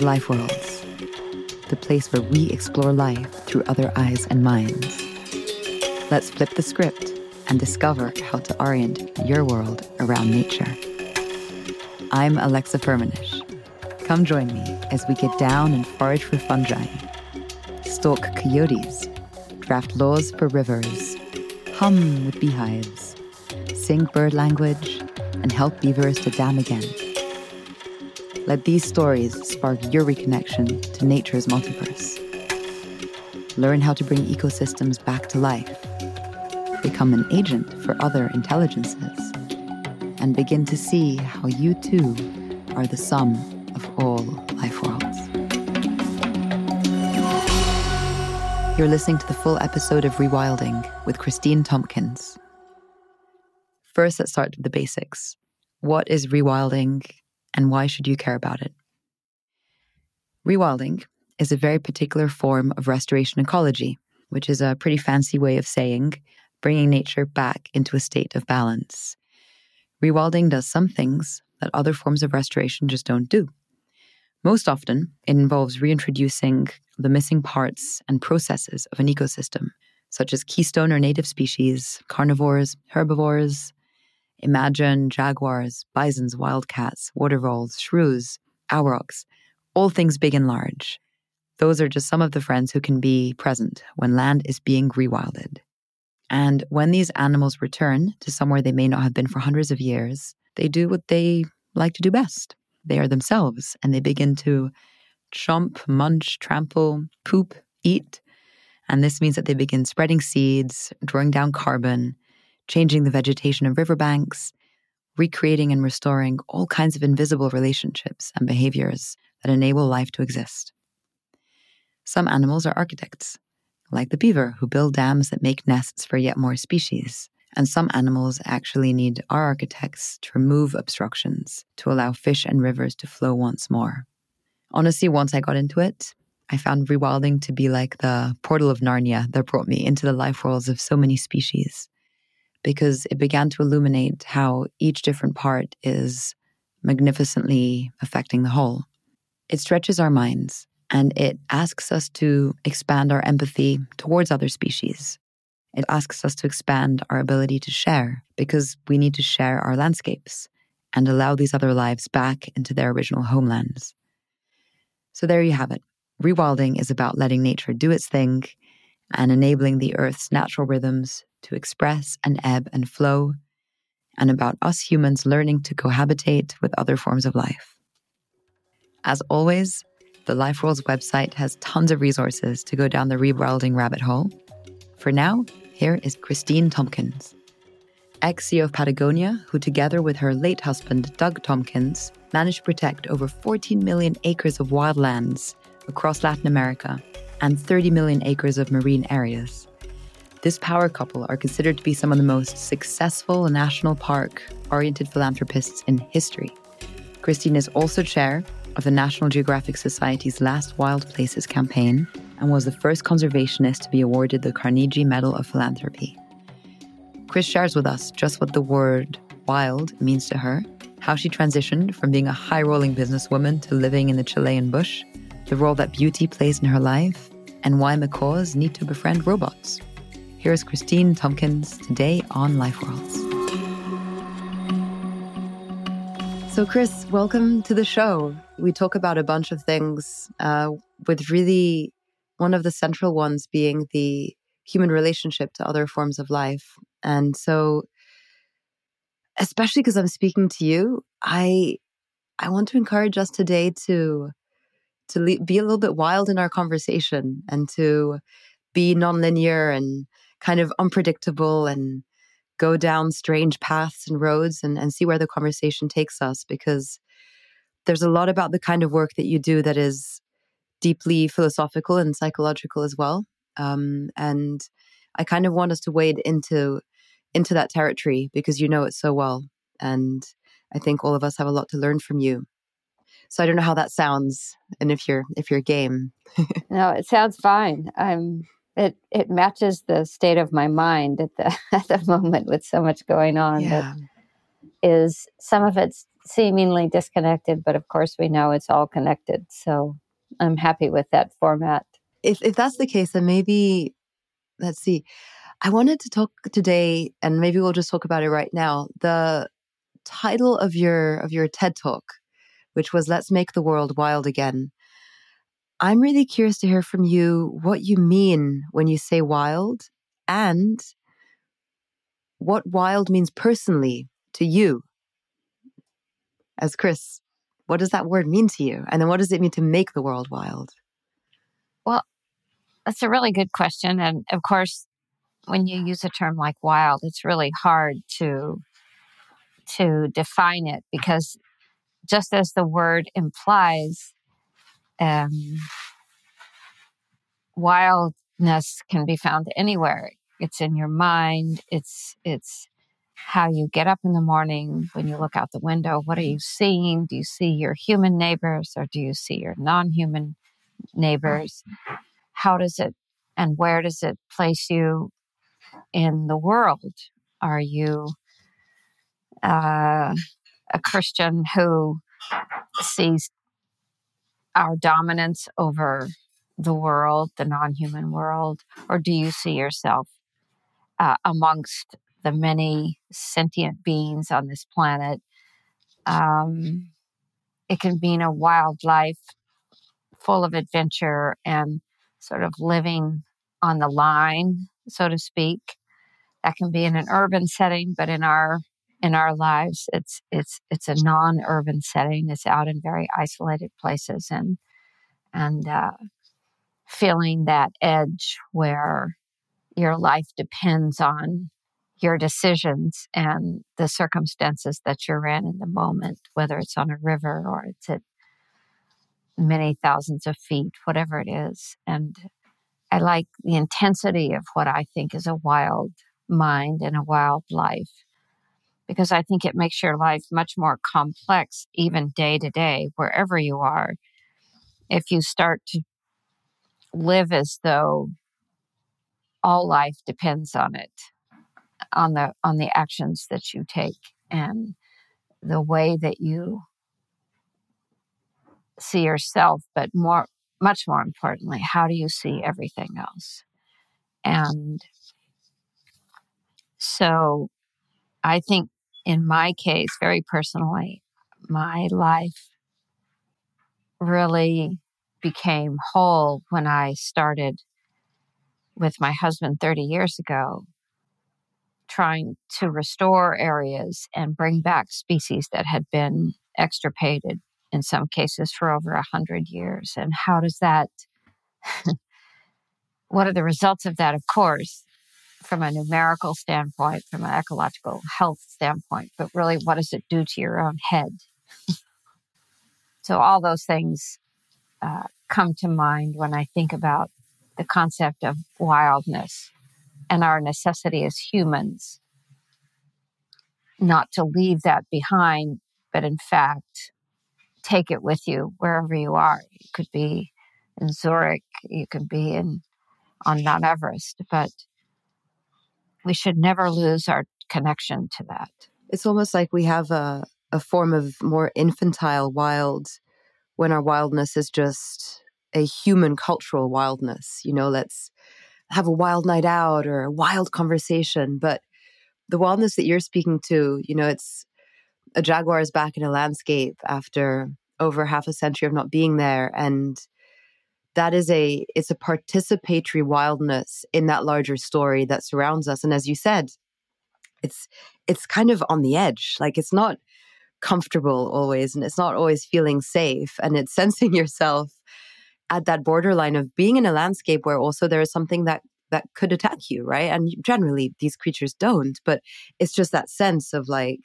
Life Worlds, the place where we explore life through other eyes and minds. Let's flip the script and discover how to orient your world around nature. I'm Alexa Firmenich. Come join me as we get down and forage for fungi, stalk coyotes, draft laws for rivers, hum with beehives, sing bird language, and help beavers to dam again. Let these stories spark your reconnection to nature's multiverse. Learn how to bring ecosystems back to life, become an agent for other intelligences, and begin to see how you too are the sum of all life worlds. You're listening to the full episode of Rewilding with Kristine Tompkins. First, let's start with the basics. What is rewilding and why should you care about it? Rewilding is a very particular form of restoration ecology, which is a pretty fancy way of saying bringing nature back into a state of balance. Rewilding does some things that other forms of restoration just don't do. Most often, it involves reintroducing the missing parts and processes of an ecosystem, such as keystone or native species, carnivores, herbivores, Imagine jaguars, bisons, wildcats, water voles, shrews, aurochs, all things big and large. Those are just some of the friends who can be present when land is being rewilded. And when these animals return to somewhere they may not have been for hundreds of years, they do what they like to do best. They are themselves and they begin to chomp, munch, trample, poop, eat. And this means that they begin spreading seeds, drawing down carbon, changing the vegetation of riverbanks, recreating and restoring all kinds of invisible relationships and behaviors that enable life to exist. Some animals are architects, like the beaver, who build dams that make nests for yet more species. And some animals actually need our architects to remove obstructions to allow fish and rivers to flow once more. Honestly, once I got into it, I found rewilding to be like the portal of Narnia that brought me into the life worlds of so many species because it began to illuminate how each different part is magnificently affecting the whole. It stretches our minds and it asks us to expand our empathy towards other species. It asks us to expand our ability to share because we need to share our landscapes and allow these other lives back into their original homelands. So there you have it. Rewilding is about letting nature do its thing and enabling the Earth's natural rhythms to express and ebb and flow, and about us humans learning to cohabitate with other forms of life. As always, the Life Worlds website has tons of resources to go down the rewilding rabbit hole. For now, here is Kristine Tompkins, ex CEO of Patagonia, who, together with her late husband, Doug Tompkins, managed to protect over 14 million acres of wildlands across Latin America and 30 million acres of marine areas. This power couple are considered to be some of the most successful national park oriented philanthropists in history. Kristine is also chair of the National Geographic Society's Last Wild Places campaign and was the first conservationist to be awarded the Carnegie Medal of Philanthropy. Kris shares with us just what the word wild means to her, how she transitioned from being a high rolling businesswoman to living in the Chilean bush, the role that beauty plays in her life, and why macaws need to befriend robots. Here's Kristine Tompkins today on Life Worlds. So, Kris, welcome to the show. We talk about a bunch of things, uh, with really one of the central ones being the human relationship to other forms of life. And so, especially because I'm speaking to you, I I want to encourage us today to to le- be a little bit wild in our conversation and to be nonlinear and kind of unpredictable and go down strange paths and roads and, and see where the conversation takes us because there's a lot about the kind of work that you do that is deeply philosophical and psychological as well. Um, and I kind of want us to wade into into that territory because you know it so well. And I think all of us have a lot to learn from you. So I don't know how that sounds and if you're if you're game. no, it sounds fine. I'm it it matches the state of my mind at the at the moment with so much going on yeah. that is some of it's seemingly disconnected, but of course we know it's all connected. So I'm happy with that format. If if that's the case, then maybe let's see. I wanted to talk today, and maybe we'll just talk about it right now. The title of your of your TED talk, which was "Let's Make the World Wild Again." I'm really curious to hear from you what you mean when you say wild, and what wild means personally to you as Kris. What does that word mean to you? And then what does it mean to make the world wild? Well, that's a really good question. And of course, when you use a term like wild, it's really hard to to define it because just as the word implies, um, wildness can be found anywhere. It's in your mind. It's it's how you get up in the morning when you look out the window. What are you seeing? Do you see your human neighbors or do you see your non-human neighbors? How does it and where does it place you in the world? Are you uh, a Christian who sees our dominance over the world, the non human world, or do you see yourself uh, amongst the many sentient beings on this planet? Um, it can mean a wild life full of adventure and sort of living on the line, so to speak. That can be in an urban setting, but in our in our lives, it's it's it's a non-urban setting. It's out in very isolated places, and and uh, feeling that edge where your life depends on your decisions and the circumstances that you're in in the moment, whether it's on a river or it's at many thousands of feet, whatever it is. And I like the intensity of what I think is a wild mind and a wild life because I think it makes your life much more complex, even day to day, wherever you are. If you start to live as though all life depends on it, on the on the actions that you take and the way that you see yourself, but more much more importantly, how do you see everything else? And so I think in my case, very personally, my life really became whole when I started with my husband 30 years ago, trying to restore areas and bring back species that had been extirpated in some cases for over a hundred years. And how does that, what are the results of that? Of course, from a numerical standpoint, from an ecological health standpoint, but really, what does it do to your own head? so, all those things uh, come to mind when I think about the concept of wildness and our necessity as humans not to leave that behind, but in fact, take it with you wherever you are. You could be in Zurich, you could be in on Mount Everest, but we should never lose our connection to that. It's almost like we have a, a form of more infantile wild when our wildness is just a human cultural wildness. You know, let's have a wild night out or a wild conversation. But the wildness that you're speaking to, you know, it's a jaguar is back in a landscape after over half a century of not being there. And that is a it's a participatory wildness in that larger story that surrounds us and as you said it's it's kind of on the edge like it's not comfortable always and it's not always feeling safe and it's sensing yourself at that borderline of being in a landscape where also there is something that that could attack you right? And generally these creatures don't but it's just that sense of like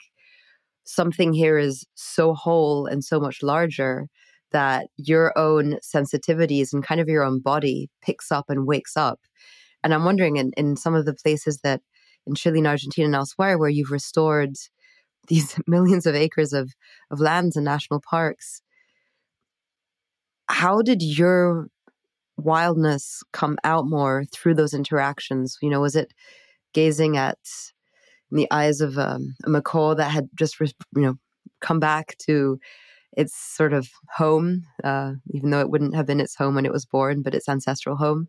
something here is so whole and so much larger that your own sensitivities and kind of your own body picks up and wakes up. And I'm wondering in, in some of the places that in Chile and Argentina and elsewhere where you've restored these millions of acres of, of lands and national parks, how did your wildness come out more through those interactions? You know, was it gazing at the eyes of um, a macaw that had just, you know, come back to its sort of home, uh, even though it wouldn't have been its home when it was born, but its ancestral home?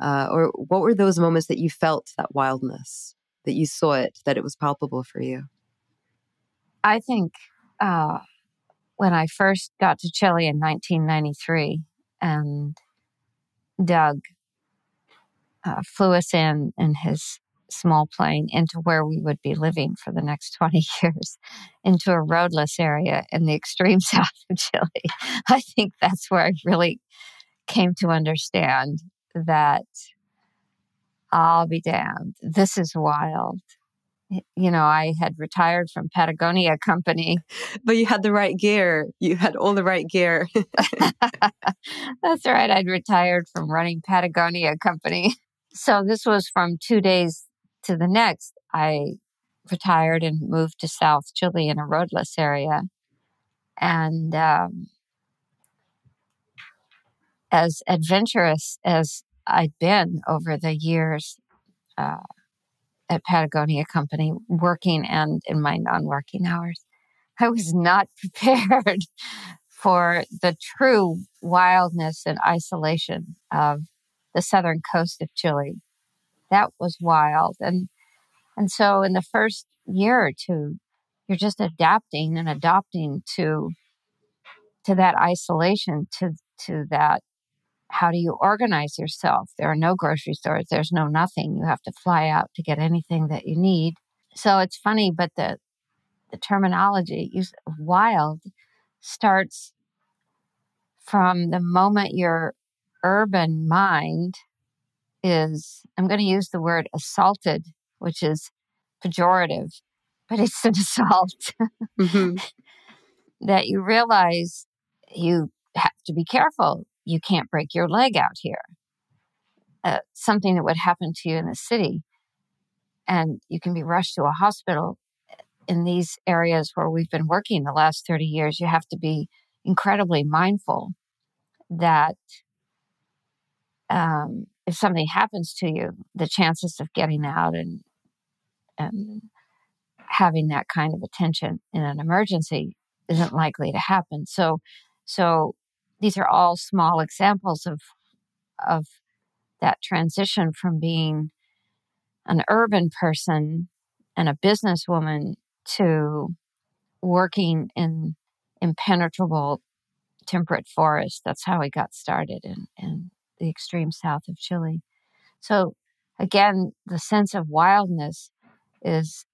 Uh, or what were those moments that you felt that wildness, that you saw it, that it was palpable for you? I think uh, when I first got to Chile in 1993 and Doug uh, flew us in in his small plane into where we would be living for the next 20 years into a roadless area in the extreme south of Chile. I think that's where I really came to understand that I'll be damned. This is wild. You know, I had retired from Patagonia Company. But you had the right gear. You had all the right gear. That's right. I'd retired from running Patagonia Company. So this was from two days to the next. I retired and moved to South Chile in a roadless area. And um, as adventurous as I'd been over the years uh, at Patagonia Company, working and in my non working hours, I was not prepared for the true wildness and isolation of the southern coast of Chile. That was wild. And and so in the first year or two, you're just adapting and adopting to to that isolation, to to that how do you organize yourself? There are no grocery stores, there's no nothing. You have to fly out to get anything that you need. So it's funny, but the the terminology use wild starts from the moment your urban mind is I'm going to use the word assaulted, which is pejorative, but it's an assault. mm-hmm. that you realize you have to be careful you can't break your leg out here. Uh, something that would happen to you in the city. And you can be rushed to a hospital in these areas where we've been working the last 30 years. You have to be incredibly mindful that um, if something happens to you, the chances of getting out and and having that kind of attention in an emergency isn't likely to happen. So, so these are all small examples of of that transition from being an urban person and a businesswoman to working in impenetrable temperate forest. That's how we got started in, in the extreme south of Chile. So again, the sense of wildness is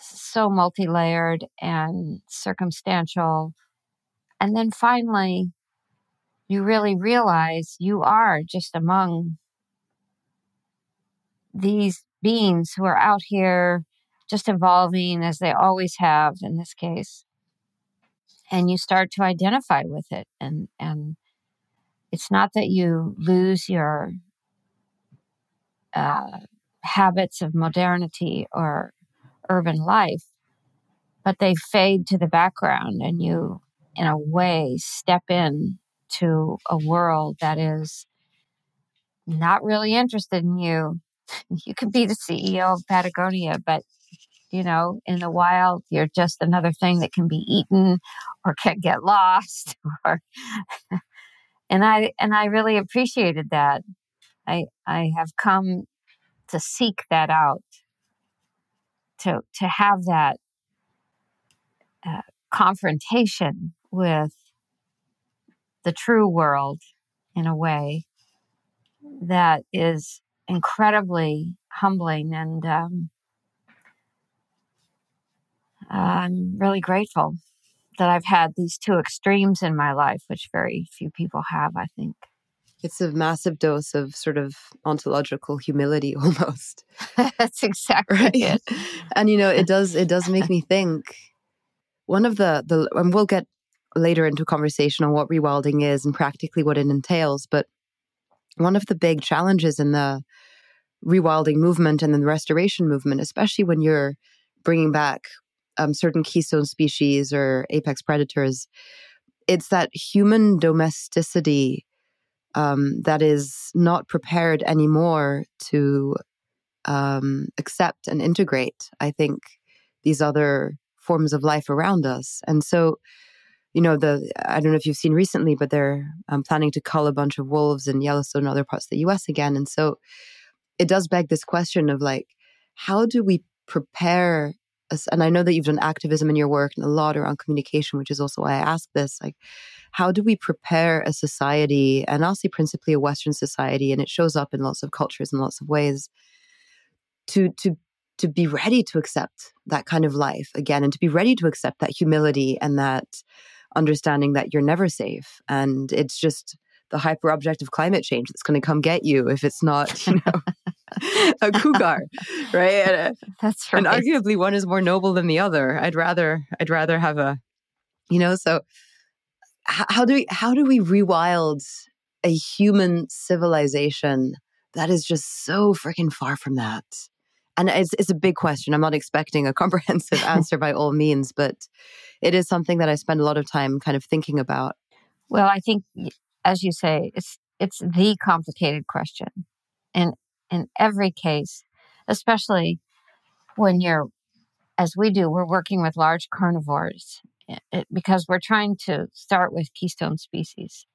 so multi-layered and circumstantial and then finally, you really realize you are just among these beings who are out here just evolving as they always have in this case. And you start to identify with it. And, and it's not that you lose your uh, habits of modernity or urban life, but they fade to the background and you in a way, step in to a world that is not really interested in you. You could be the CEO of Patagonia, but you know, in the wild, you're just another thing that can be eaten or can get lost. Or, and I and I really appreciated that. I I have come to seek that out, to to have that uh, confrontation with the true world in a way that is incredibly humbling and um, I'm really grateful that I've had these two extremes in my life, which very few people have, I think. It's a massive dose of sort of ontological humility almost. That's exactly right. it. And you know, it does it does make me think one of the the and we'll get later into a conversation on what rewilding is and practically what it entails. But one of the big challenges in the rewilding movement and then the restoration movement, especially when you're bringing back um, certain keystone species or apex predators, it's that human domesticity um, that is not prepared anymore to um, accept and integrate. I think these other forms of life around us. And so, you know, the I don't know if you've seen recently, but they're um, planning to cull a bunch of wolves in Yellowstone and other parts of the U.S. again. And so, it does beg this question of like, how do we prepare? And I know that you've done activism in your work and a lot around communication, which is also why I ask this. Like, how do we prepare a society, and I'll say principally a Western society, and it shows up in lots of cultures in lots of ways, to to to be ready to accept that kind of life again, and to be ready to accept that humility and that understanding that you're never safe, and it's just the hyper objective climate change that's going to come get you if it's not, you know, a cougar, right? And, that's right. And arguably, one is more noble than the other. I'd rather, I'd rather have a, you know. So, how do we, how do we rewild a human civilization that is just so freaking far from that? And it's it's a big question. I'm not expecting a comprehensive answer by all means, but it is something that I spend a lot of time kind of thinking about. Well, I think as you say, it's it's the complicated question. And in every case, especially when you're as we do, we're working with large carnivores because we're trying to start with keystone species.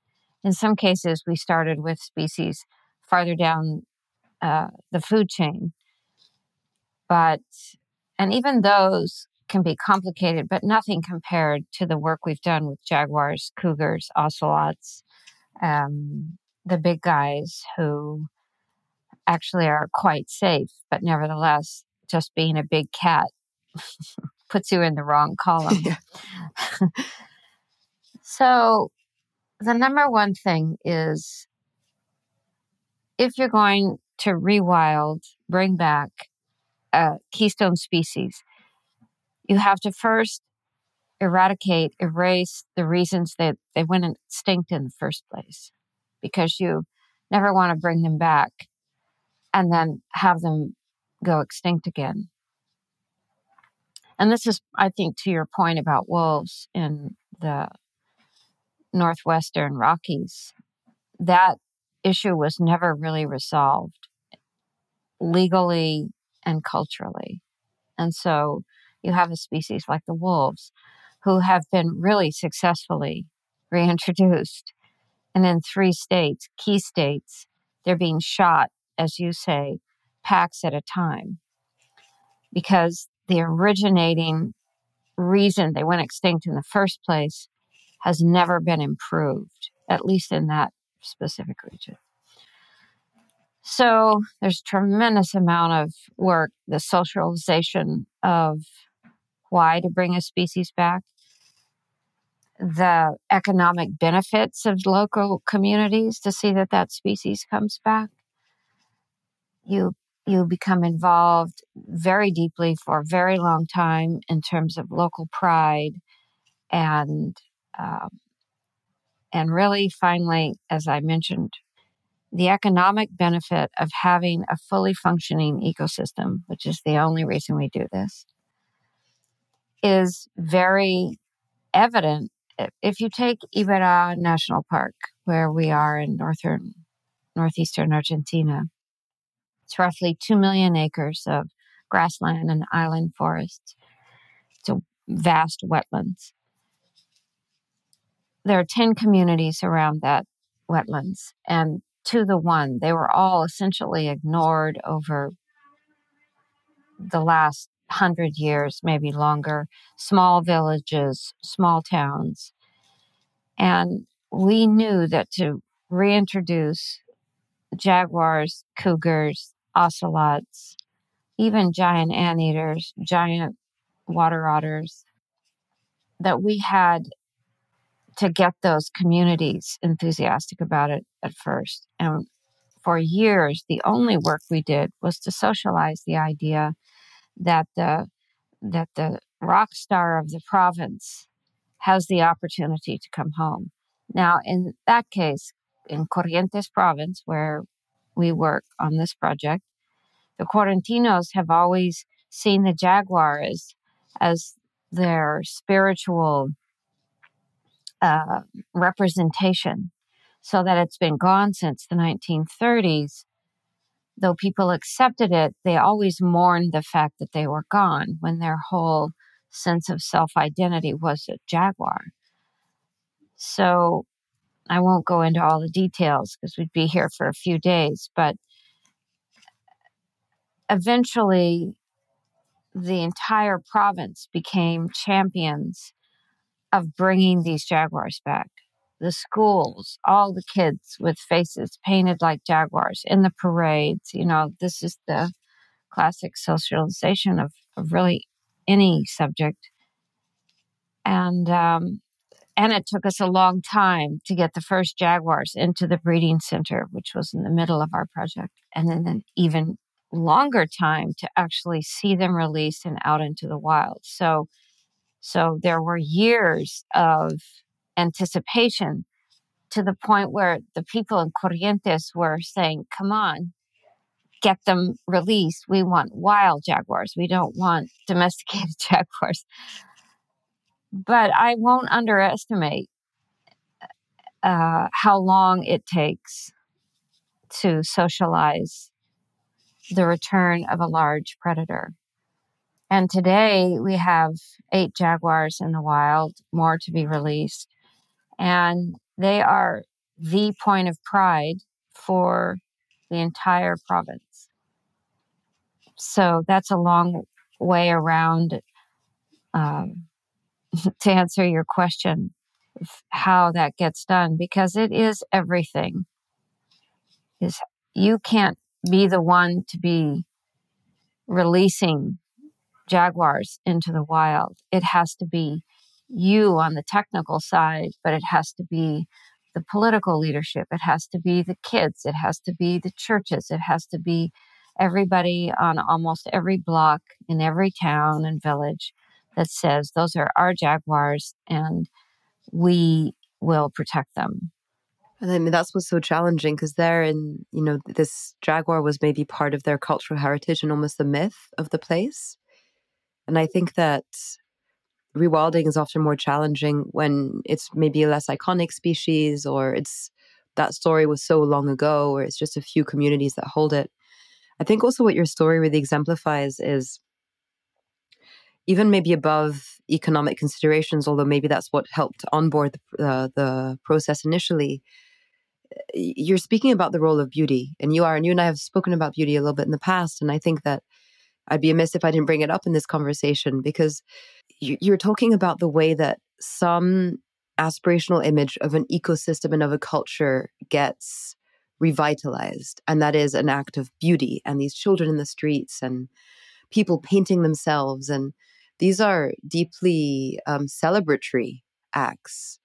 In some cases, we started with species farther down uh, the food chain. But, and even those can be complicated, but nothing compared to the work we've done with jaguars, cougars, ocelots, um, the big guys who actually are quite safe, but nevertheless, just being a big cat puts you in the wrong column. so, the number one thing is if you're going to rewild, bring back a keystone species, you have to first eradicate, erase the reasons that they went extinct in the first place because you never want to bring them back and then have them go extinct again. And this is, I think, to your point about wolves in the Northwestern Rockies. That issue was never really resolved legally and culturally. And so you have a species like the wolves who have been really successfully reintroduced. And in three states, key states, they're being shot, as you say, packs at a time. Because the originating reason they went extinct in the first place has never been improved, at least in that specific region. So there's tremendous amount of work, the socialization of why to bring a species back, the economic benefits of local communities to see that that species comes back. You you become involved very deeply for a very long time in terms of local pride and um, and really finally as i mentioned the economic benefit of having a fully functioning ecosystem which is the only reason we do this is very evident if you take Iberá National Park, where we are in northern northeastern Argentina, it's roughly two million acres of grassland and island forests. It's a vast wetlands. There are 10 communities around that wetlands, and to the one, they were all essentially ignored over the last hundred years, maybe longer, small villages, small towns. And we knew that to reintroduce jaguars, cougars, ocelots, even giant anteaters, giant water otters, that we had to get those communities enthusiastic about it at first. And for years, the only work we did was to socialize the idea that the that the rock star of the province has the opportunity to come home. Now, in that case, in Corrientes province, where we work on this project, the Correntinos have always seen the jaguar as, as their spiritual uh, representation, so that it's been gone since the 1930s though people accepted it, they always mourned the fact that they were gone when their whole sense of self identity was a jaguar. So I won't go into all the details because we'd be here for a few days, but eventually the entire province became champions of bringing these jaguars back. The schools, all the kids with faces painted like jaguars in the parades. You know, this is the classic socialization of, of really any subject. And um, and it took us a long time to get the first jaguars into the breeding center, which was in the middle of our project, and then an even longer time to actually see them released and out into the wild. So, so there were years of anticipation to the point where the people in Corrientes were saying, "Come on, get them released. We want wild jaguars. We don't want domesticated jaguars." But I won't underestimate uh, how long it takes to socialize the return of a large predator. And today we have eight jaguars in the wild, more to be released. And they are the point of pride for the entire province. So that's a long way around um, to answer your question how that gets done because it is everything is you can't be the one to be releasing jaguars into the wild it has to be you on the technical side but it has to be the political leadership it has to be the kids it has to be the churches it has to be everybody on almost every block in every town and village that says those are our jaguars and we will protect them. And I mean, that's what's so challenging because they're in, you know, this jaguar was maybe part of their cultural heritage and almost the myth of the place. And I think that rewilding is often more challenging when it's maybe a less iconic species or it's that story was so long ago or it's just a few communities that hold it. I think also what your story really exemplifies is even maybe above economic considerations, although maybe that's what helped onboard the, uh, the process initially. You're speaking about the role of beauty, and you are, and you and I have spoken about beauty a little bit in the past. And I think that I'd be amiss if I didn't bring it up in this conversation because you're talking about the way that some aspirational image of an ecosystem and of a culture gets revitalized. And that is an act of beauty and these children in the streets and people painting themselves and these are deeply um, celebratory acts.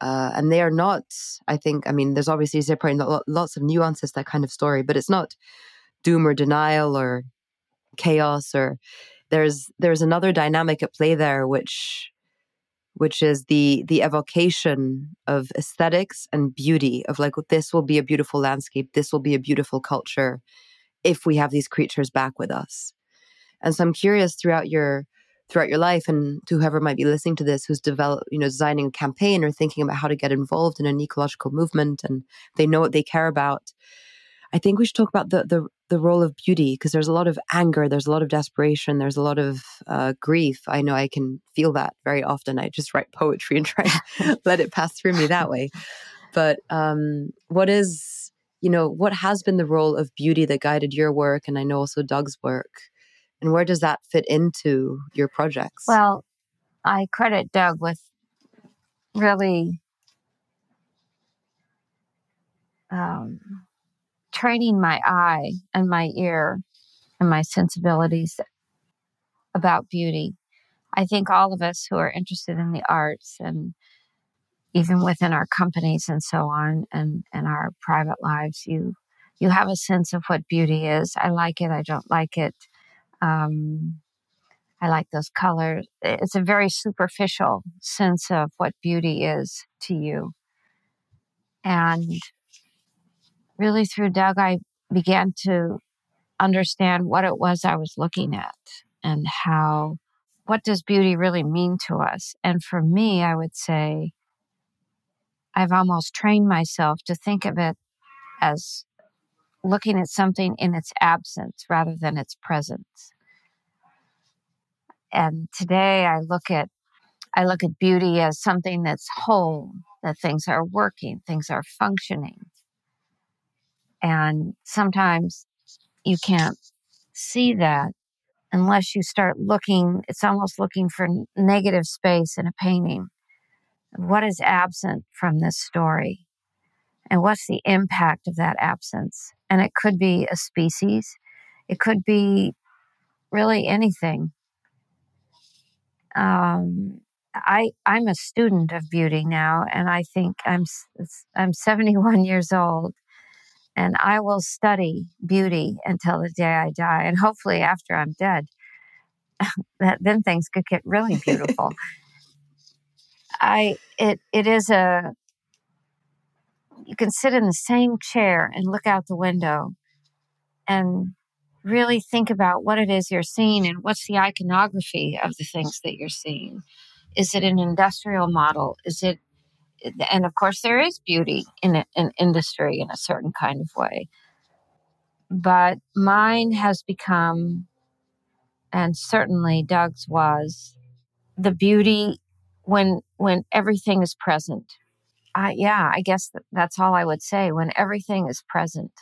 Uh, and they are not, I think, I mean, there's obviously probably lots of nuances that kind of story, but it's not doom or denial or chaos or there's there's another dynamic at play there which which is the the evocation of aesthetics and beauty of like this will be a beautiful landscape this will be a beautiful culture if we have these creatures back with us. And so i'm curious throughout your throughout your life and to whoever might be listening to this who's develop you know designing a campaign or thinking about how to get involved in an ecological movement and they know what they care about i think we should talk about the the, the role of beauty because there's a lot of anger there's a lot of desperation there's a lot of uh, grief. I know i can feel that very often. I just write poetry and try to let it pass through me that way. But um, what is you know what has been the role of beauty that guided your work and i know also doug's work? And where does that fit into your projects? Well, I credit Doug with really um, training my eye and my ear and my sensibilities about beauty. I think all of us who are interested in the arts and even within our companies and so on and, and our private lives, you you have a sense of what beauty is. I like it, I don't like it. Um, I like those colors. It's a very superficial sense of what beauty is to you. And really, through Doug, I began to understand what it was I was looking at and how, what does beauty really mean to us? And for me, I would say, I've almost trained myself to think of it as looking at something in its absence rather than its presence. and today I look at I look at beauty as something that's whole, that things are working, things are functioning. And sometimes you can't see that unless you start looking, it's almost looking for negative space in a painting. What is absent from this story? And what's the impact of that absence? And it could be a species, it could be really anything. Um, I I'm a student of beauty now, and I think I'm I'm 71 years old, and I will study beauty until the day I die, and hopefully after I'm dead, that then things could get really beautiful. I it it is a you can sit in the same chair and look out the window and really think about what it is you're seeing and what's the iconography of the things that you're seeing. Is it an industrial model? Is it, and of course, there is beauty in an industry in a certain kind of way. But mine has become, and certainly Doug's was, the beauty when when everything is present. Uh, yeah, I guess that's all I would say. When everything is present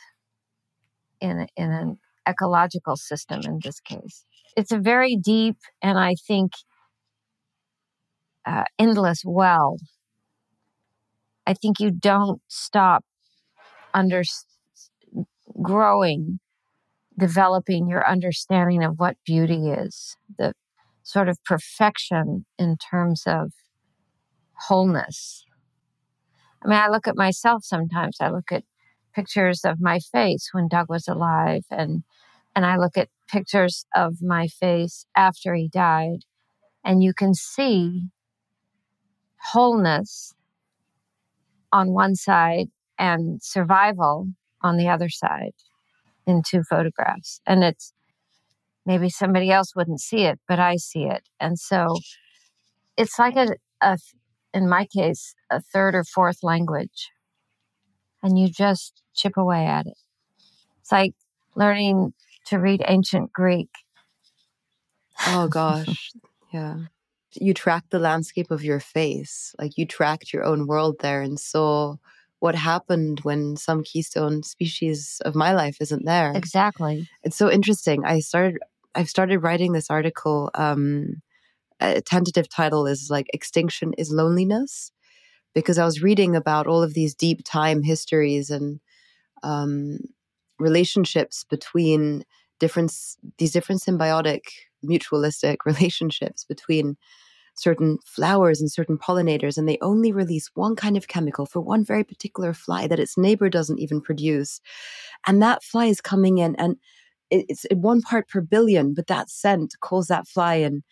in in an ecological system, in this case, it's a very deep and I think uh, endless well. I think you don't stop under growing, developing your understanding of what beauty is, the sort of perfection in terms of wholeness. I mean, I look at myself sometimes. I look at pictures of my face when Doug was alive, and and I look at pictures of my face after he died, and you can see wholeness on one side and survival on the other side in two photographs. And it's maybe somebody else wouldn't see it, but I see it. And so it's like a, a in my case, a third or fourth language. And you just chip away at it. It's like learning to read ancient Greek. Oh gosh. yeah you tracked the landscape of your face like you tracked your own world there and saw what happened when some keystone species of my life isn't there. Exactly. It's so interesting. I started i've started writing this article um a tentative title is like extinction is loneliness because i was reading about all of these deep time histories and um relationships between different these different symbiotic mutualistic relationships between certain flowers and certain pollinators, and they only release one kind of chemical for one very particular fly that its neighbor doesn't even produce. And that fly is coming in, and it's one part per billion, but that scent calls that fly in.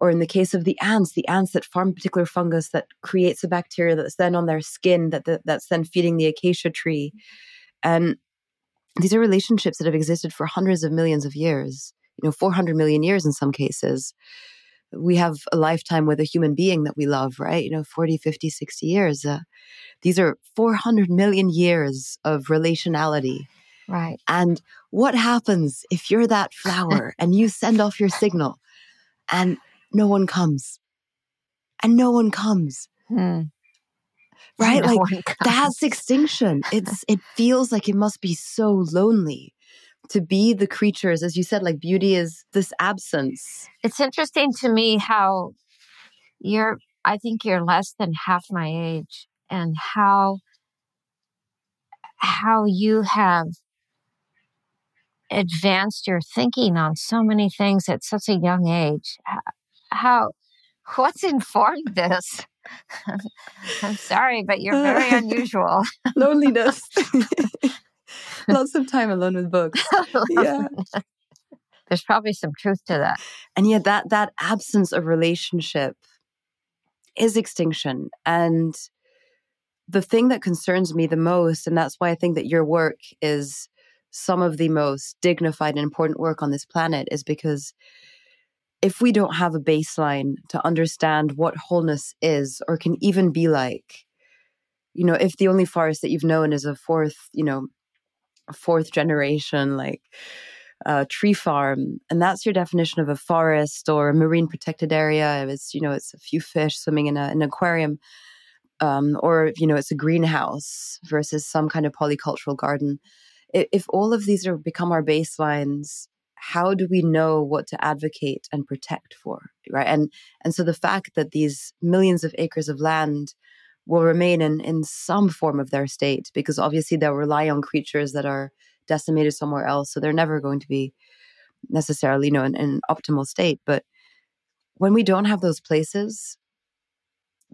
Or in the case of the ants, the ants that farm particular fungus that creates a bacteria that's then on their skin, that, that that's then feeding the acacia tree. And these are relationships that have existed for hundreds of millions of years, you know, 400 million years in some cases we have a lifetime with a human being that we love, right? You know, 40, 50, 60 years. Uh, these are 400 million years of relationality. Right. And what happens if you're that flower and you send off your signal and no one comes? And no one comes. Hmm. Right? No like that's extinction. It's it feels like it must be so lonely to be the creatures as you said like beauty is this absence. It's interesting to me how you're i think you're less than half my age and how how you have advanced your thinking on so many things at such a young age. How what's informed this? I'm sorry but you're very unusual. Loneliness Lots of time alone with books. yeah. There's probably some truth to that. And yet that that absence of relationship is extinction. And the thing that concerns me the most, and that's why I think that your work is some of the most dignified and important work on this planet, is because if we don't have a baseline to understand what wholeness is or can even be like, you know, if the only forest that you've known is a fourth, you know, fourth generation like a tree farm, and that's your definition of a forest or a marine protected area. It's you know it's a few fish swimming in, a, an aquarium, um, or you know it's a greenhouse versus some kind of polycultural garden. If all of these are become our baselines, how do we know what to advocate and protect for, right? And and so the fact that these millions of acres of land will remain in in some form of their state, because obviously they'll rely on creatures that are decimated somewhere else. So they're never going to be necessarily, you know, in, in an optimal state. But when we don't have those places,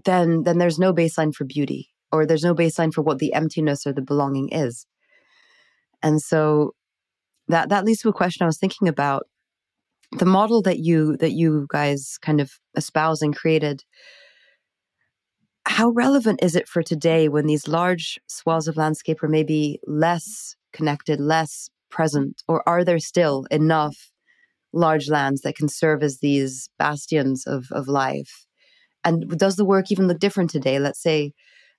then then there's no baseline for beauty or there's no baseline for what the emptiness or the belonging is. And so that that leads to a question I was thinking about. The model that you that you guys kind of espouse and created, how relevant is it for today when these large swaths of landscape are maybe less connected, less present, or are there still enough large lands that can serve as these bastions of, of life? And does the work even look different today? Let's say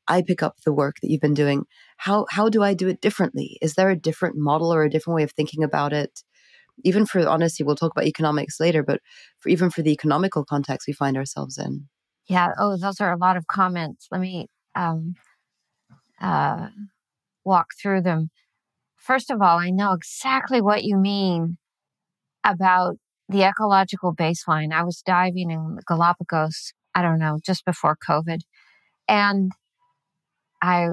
I pick up the work that you've been doing. How how do I do it differently? Is there a different model or a different way of thinking about it? Even for honesty, we'll talk about economics later, but for even for the economical context we find ourselves in. Yeah. Oh, those are a lot of comments. Let me um, uh, walk through them. First of all, I know exactly what you mean about the ecological baseline. I was diving in the Galapagos, I don't know, just before COVID. And I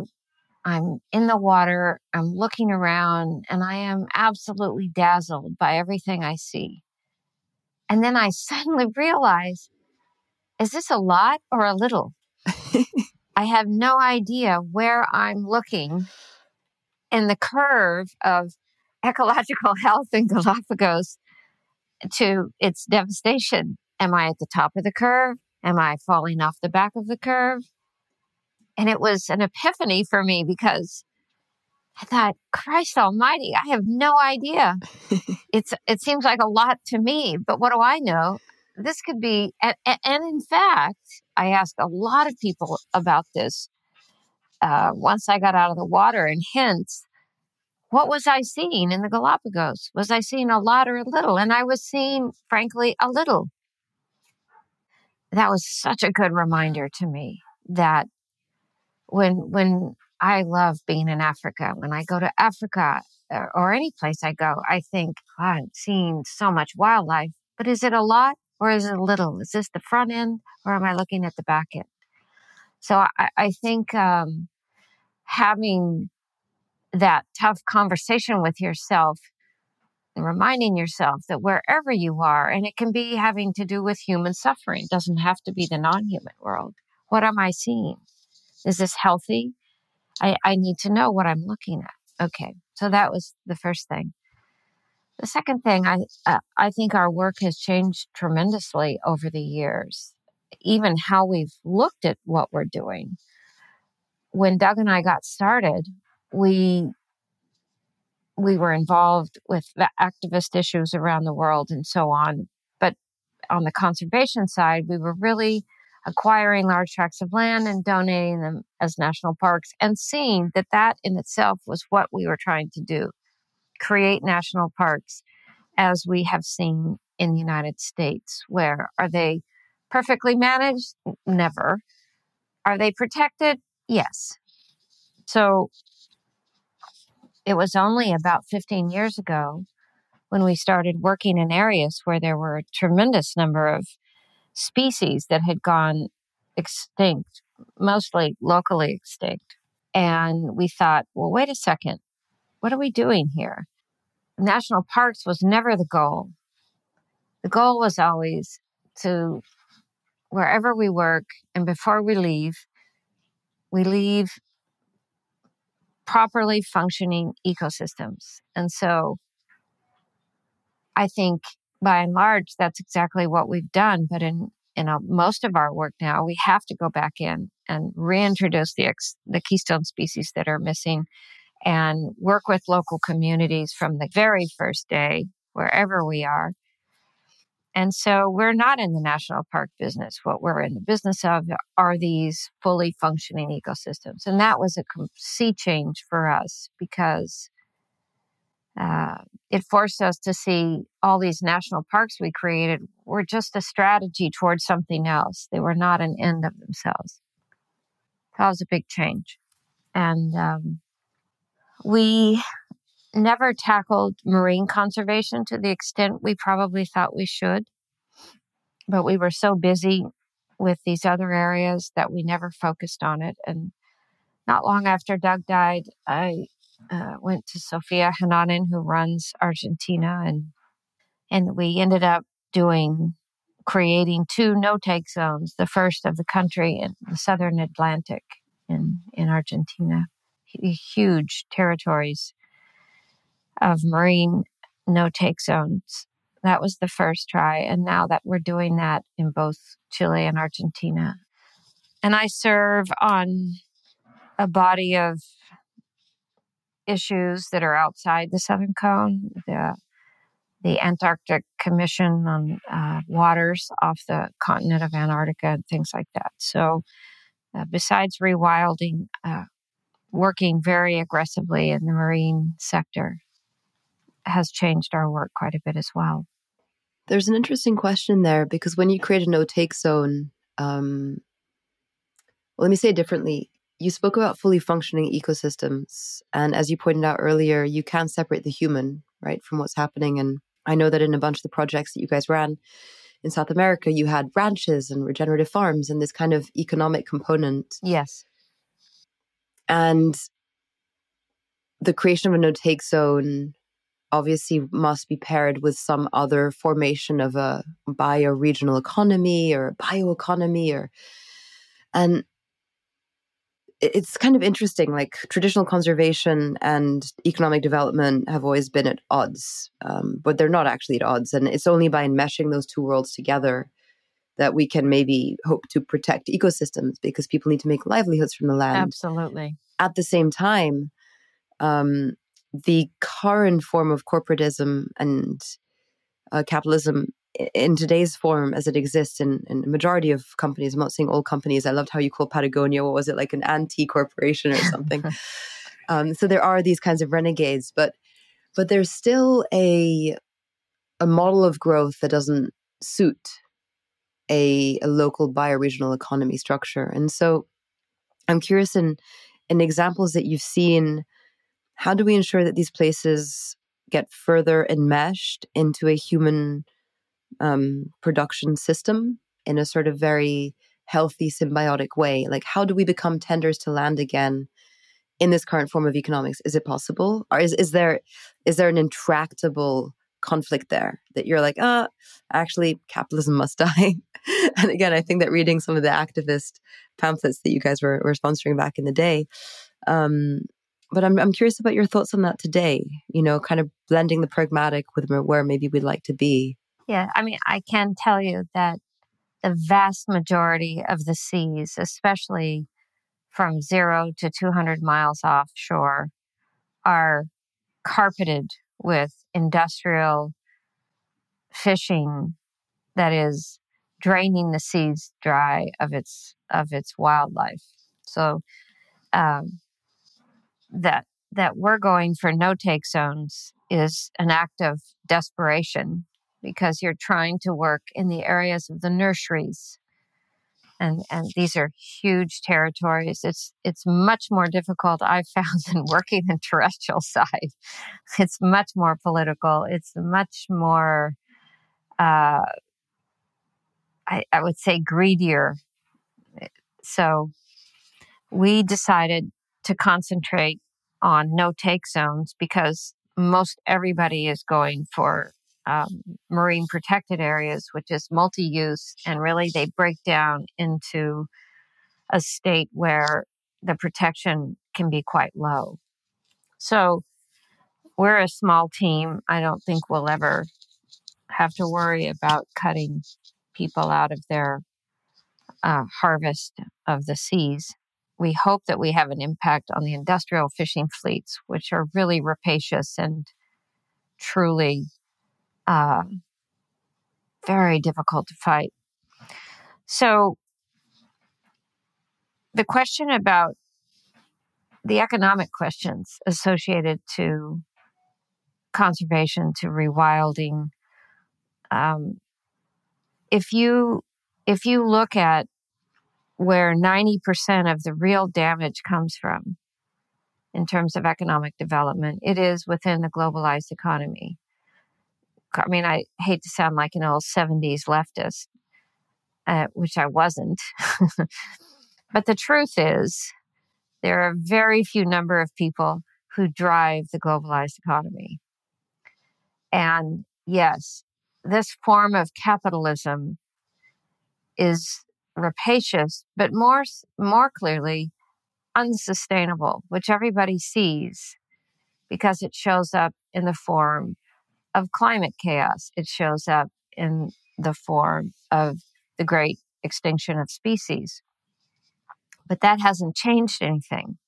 I'm in the water, I'm looking around, and I am absolutely dazzled by everything I see. And then I suddenly realize is this a lot or a little? I have no idea where I'm looking in the curve of ecological health in Galapagos to its devastation. Am I at the top of the curve? Am I falling off the back of the curve? And it was an epiphany for me because I thought, Christ almighty, I have no idea. it's it seems like a lot to me, but what do I know? This could be and, and in fact, I asked a lot of people about this uh, once I got out of the water and hence what was I seeing in the Galapagos? Was I seeing a lot or a little? And I was seeing, frankly, a little. That was such a good reminder to me that when when I love being in Africa, when I go to Africa or, or any place I go, I think oh, I'm seeing so much wildlife. But is it a lot or is it little? Is this the front end or am I looking at the back end? So I, I think um, having that tough conversation with yourself and reminding yourself that wherever you are, and it can be having to do with human suffering, doesn't have to be the non human world. What am I seeing? Is this healthy? I, I need to know what I'm looking at. Okay, so that was the first thing. The second thing, I uh, I think our work has changed tremendously over the years, even how we've looked at what we're doing. When Doug and I got started, we we were involved with the activist issues around the world and so on. But on the conservation side, we were really acquiring large tracts of land and donating them as national parks and seeing that that in itself was what we were trying to do create national parks as we have seen in the United States. Where are they perfectly managed? Never. Are they protected? Yes. So it was only about 15 years ago when we started working in areas where there were a tremendous number of species that had gone extinct, mostly locally extinct. And we thought, well, wait a second. What are we doing here? National parks was never the goal. The goal was always to, wherever we work and before we leave, we leave properly functioning ecosystems. And so I think by and large, that's exactly what we've done. But in in a, most of our work now, we have to go back in and reintroduce the ex, the keystone species that are missing, and work with local communities from the very first day, wherever we are. And so we're not in the national park business. What we're in the business of are these fully functioning ecosystems. And that was a sea change for us because uh, it forced us to see all these national parks we created were just a strategy towards something else. They were not an end of themselves. That was a big change. And um, we never tackled marine conservation to the extent we probably thought we should. But we were so busy with these other areas that we never focused on it. And not long after Doug died, I uh, went to Sofia Heinonen, who runs Argentina, and and we ended up doing creating two no-take zones, the first of the country in the southern Atlantic in in Argentina, huge territories of marine no-take zones. That was the first try, and now that we're doing that in both Chile and Argentina, and I serve on a body of issues that are outside the Southern Cone, the the Antarctic Commission on uh, waters off the continent of Antarctica and things like that. So, uh, besides rewilding, uh, working very aggressively in the marine sector has changed our work quite a bit as well. There's an interesting question there because when you create a no take zone, um, well, let me say it differently you spoke about fully functioning ecosystems. And as you pointed out earlier, you can separate the human, right, from what's happening. And I know that in a bunch of the projects that you guys ran in South America, you had ranches and regenerative farms and this kind of economic component. Yes. And the creation of a no take zone obviously must be paired with some other formation of a bioregional economy or a bioeconomy or and it's kind of interesting. Like traditional conservation and economic development have always been at odds, um, but they're not actually at odds. And it's only by enmeshing those two worlds together that we can maybe hope to protect ecosystems because people need to make livelihoods from the land. Absolutely. At the same time, um, the current form of corporatism and uh, capitalism in today's form as it exists in, in a majority of companies, I'm not saying all companies. I loved how you called Patagonia. What was it like an anti corporation or something? um, so there are these kinds of renegades, but but there's still a a model of growth that doesn't suit a, a local bioregional economy structure. And so I'm curious in in examples that you've seen, how do we ensure that these places get further enmeshed into a human um, production system in a sort of very healthy, symbiotic way. Like, how do we become tenders to land again in this current form of economics? Is it possible, or is is there is there an intractable conflict there that you're like, ah, actually, capitalism must die? and again, I think that reading some of the activist pamphlets that you guys were, were sponsoring back in the day. Um, but I'm, I'm curious about your thoughts on that today, you know, kind of blending the pragmatic with where maybe we'd like to be. Yeah, I mean, I can tell you that the vast majority of the seas, especially from zero to 200 miles offshore, are carpeted with industrial fishing that is draining the seas dry of its of its wildlife. So um, that that we're going for no take zones is an act of desperation because you're trying to work in the areas of the nurseries. And, and these are huge territories. It's it's much more difficult, I've found, than working the terrestrial side. It's much more political. It's much more, uh, I, I would say, greedier. So we decided to concentrate on no take zones because most everybody is going for um, marine protected areas, which is multi use, and really they break down into a state where the protection can be quite low. So we're a small team. I don't think we'll ever have to worry about cutting people out of their uh, harvest of the seas. We hope that we have an impact on the industrial fishing fleets, which are really rapacious and truly uh, very difficult to fight. So, the question about the economic questions associated to conservation to rewilding. Um, if you if you look at where 90% of the real damage comes from in terms of economic development, it is within the globalized economy. I mean, I hate to sound like an old 70s leftist, uh, which I wasn't. but the truth is, there are very few number of people who drive the globalized economy. And yes, this form of capitalism is rapacious, but more more clearly unsustainable, which everybody sees because it shows up in the form of climate chaos. It shows up in the form of the great extinction of species. But that hasn't changed anything.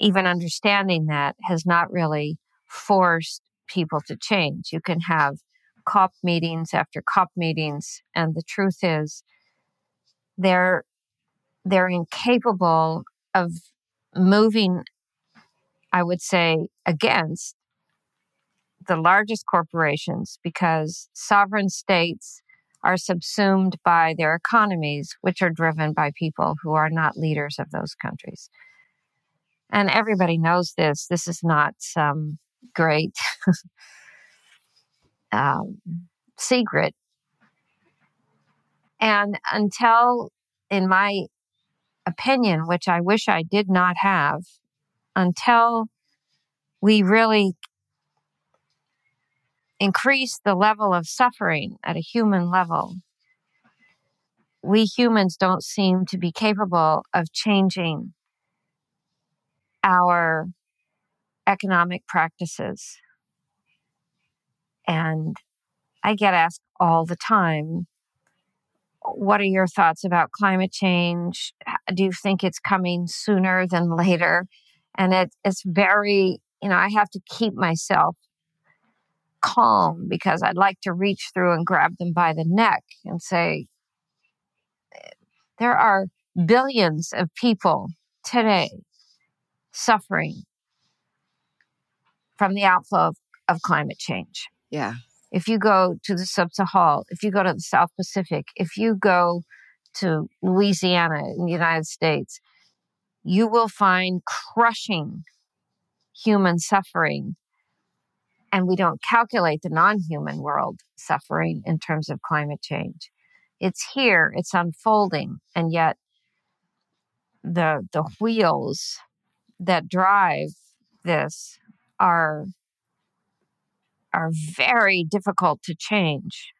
Even understanding that has not really forced people to change. You can have COP meetings after COP meetings, and the truth is they're they're incapable of moving, I would say, against the largest corporations because sovereign states are subsumed by their economies, which are driven by people who are not leaders of those countries. And everybody knows this. This is not some great um, secret. And until, in my opinion, which I wish I did not have, until we really increase the level of suffering at a human level, we humans don't seem to be capable of changing our economic practices. And I get asked all the time, what are your thoughts about climate change? Do you think it's coming sooner than later? And it, it's very, you know, I have to keep myself calm because I'd like to reach through and grab them by the neck and say, there are billions of people today suffering from the outflow of, of climate change. Yeah. If you go to the sub Sahel, if you go to the South Pacific, if you go to Louisiana in the United States, you will find crushing human suffering and we don't calculate the non human world suffering in terms of climate change. It's here, it's unfolding, and yet the, the wheels that drive this are, are very difficult to change.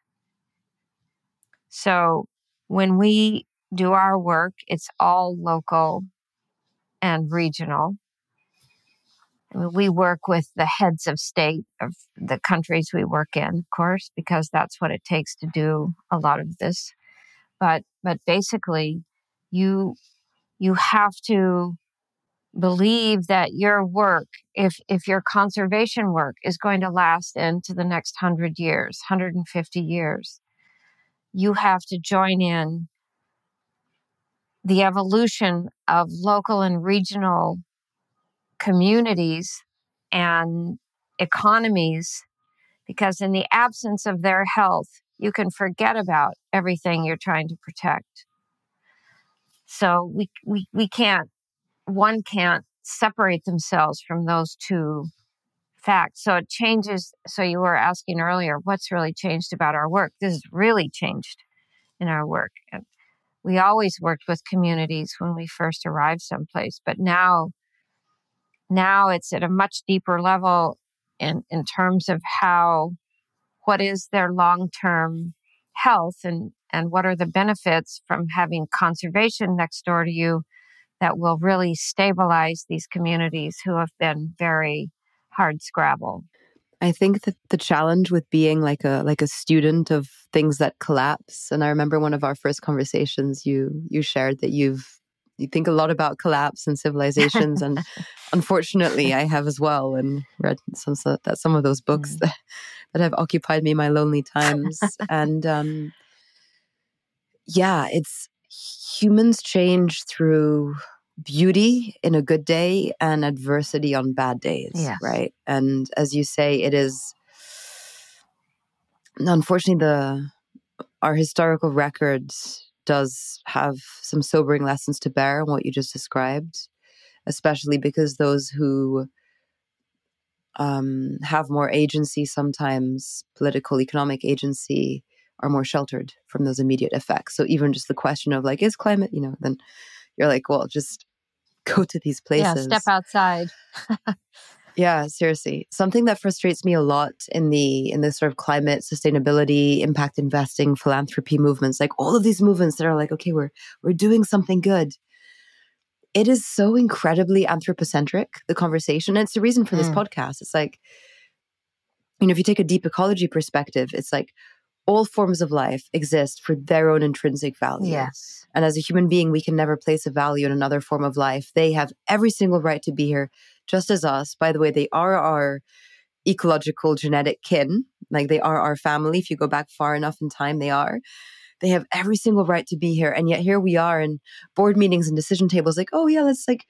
So when we do our work, it's all local and regional we work with the heads of state of the countries we work in, of course, because that's what it takes to do a lot of this. But but basically, you you have to believe that your work, if if your conservation work is going to last into the next hundred years, 150 years, you have to join in the evolution of local and regional communities and economies because in the absence of their health you can forget about everything you're trying to protect. So we we, we can't one can't separate themselves from those two facts. So it changes so you were asking earlier what's really changed about our work? This has really changed in our work. And we always worked with communities when we first arrived someplace but now now it's at a much deeper level in, in terms of how, what is their long term health and, and what are the benefits from having conservation next door to you that will really stabilize these communities who have been very hard scrabble. I think that the challenge with being like a like a student of things that collapse and I remember one of our first conversations you you shared that you've you think a lot about collapse and civilizations and unfortunately i have as well and read some that some of those books mm. that, that have occupied me my lonely times and um, yeah it's humans change through beauty in a good day and adversity on bad days, Yes. right? And as you say, it is unfortunately the our historical records does have some sobering lessons to bear on what you just described, especially because those who um, have more agency, sometimes political, economic agency, are more sheltered from those immediate effects. So even just the question of like, is climate, you know, then you're like, well, just go to these places. Yeah, step outside. Yeah, seriously. Something that frustrates me a lot in the in the sort of climate sustainability, impact investing, philanthropy movements, like all of these movements that are like, okay, we're we're doing something good. It is so incredibly anthropocentric, the conversation. And it's the reason for this Mm. podcast. It's like, you know, if you take a deep ecology perspective, it's like all forms of life exist for their own intrinsic value. Yes. And as a human being, we can never place a value in another form of life. They have every single right to be here, just as us. By the way, they are our ecological genetic kin. Like they are our family. If you go back far enough in time, they are. They have every single right to be here. And yet here we are in board meetings and decision tables, like, oh yeah, let's like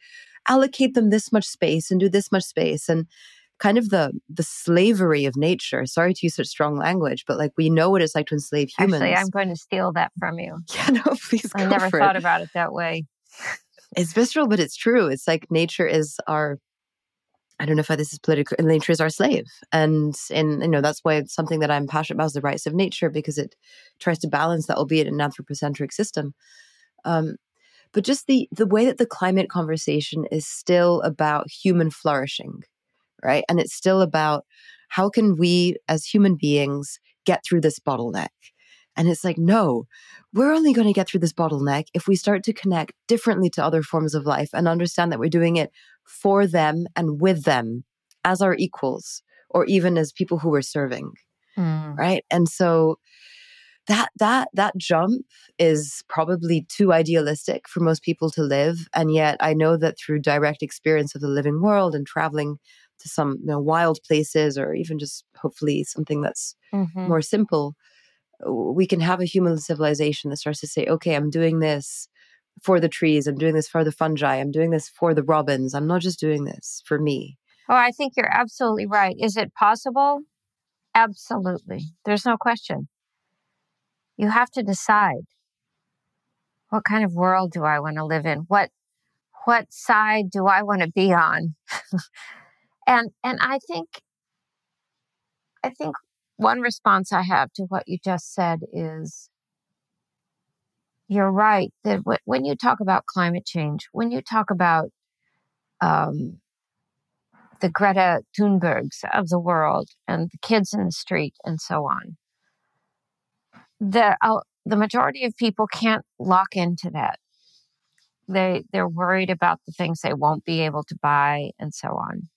allocate them this much space and do this much space. And kind of the the slavery of nature. Sorry to use such strong language, but like we know what it's like to enslave humans. Actually, I'm going to steal that from you. yeah, no, please. I never thought it. about it that way. it's visceral, but it's true. It's like nature is our. I don't know if this is political. Nature is our slave, and and you know that's why something that I'm passionate about is the rights of nature because it tries to balance that, albeit an anthropocentric system. Um, but just the the way that the climate conversation is still about human flourishing, right? And it's still about how can we as human beings get through this bottleneck. And it's like, no, we're only going to get through this bottleneck if we start to connect differently to other forms of life and understand that we're doing it for them and with them as our equals or even as people who we're serving Mm. right and so that that that jump is probably too idealistic for most people to live and yet i know that through direct experience of the living world and traveling to some you know, wild places or even just hopefully something that's Mhm. more simple, we can have a human civilization that starts to say, okay, I'm doing this for the trees, I'm doing this for the fungi, I'm doing this for the robins. I'm not just doing this for me. Oh, I think you're absolutely right. Is it possible? Absolutely. There's no question. You have to decide what kind of world do I want to live in? What what side do I want to be on? and and I think I think one response I have to what you just said is you're right that wh- when you talk about climate change, when you talk about um, the Greta Thunbergs of the world and the kids in the street and so on. The uh, the majority of people can't lock into that. They they're worried about the things they won't be able to buy and so on.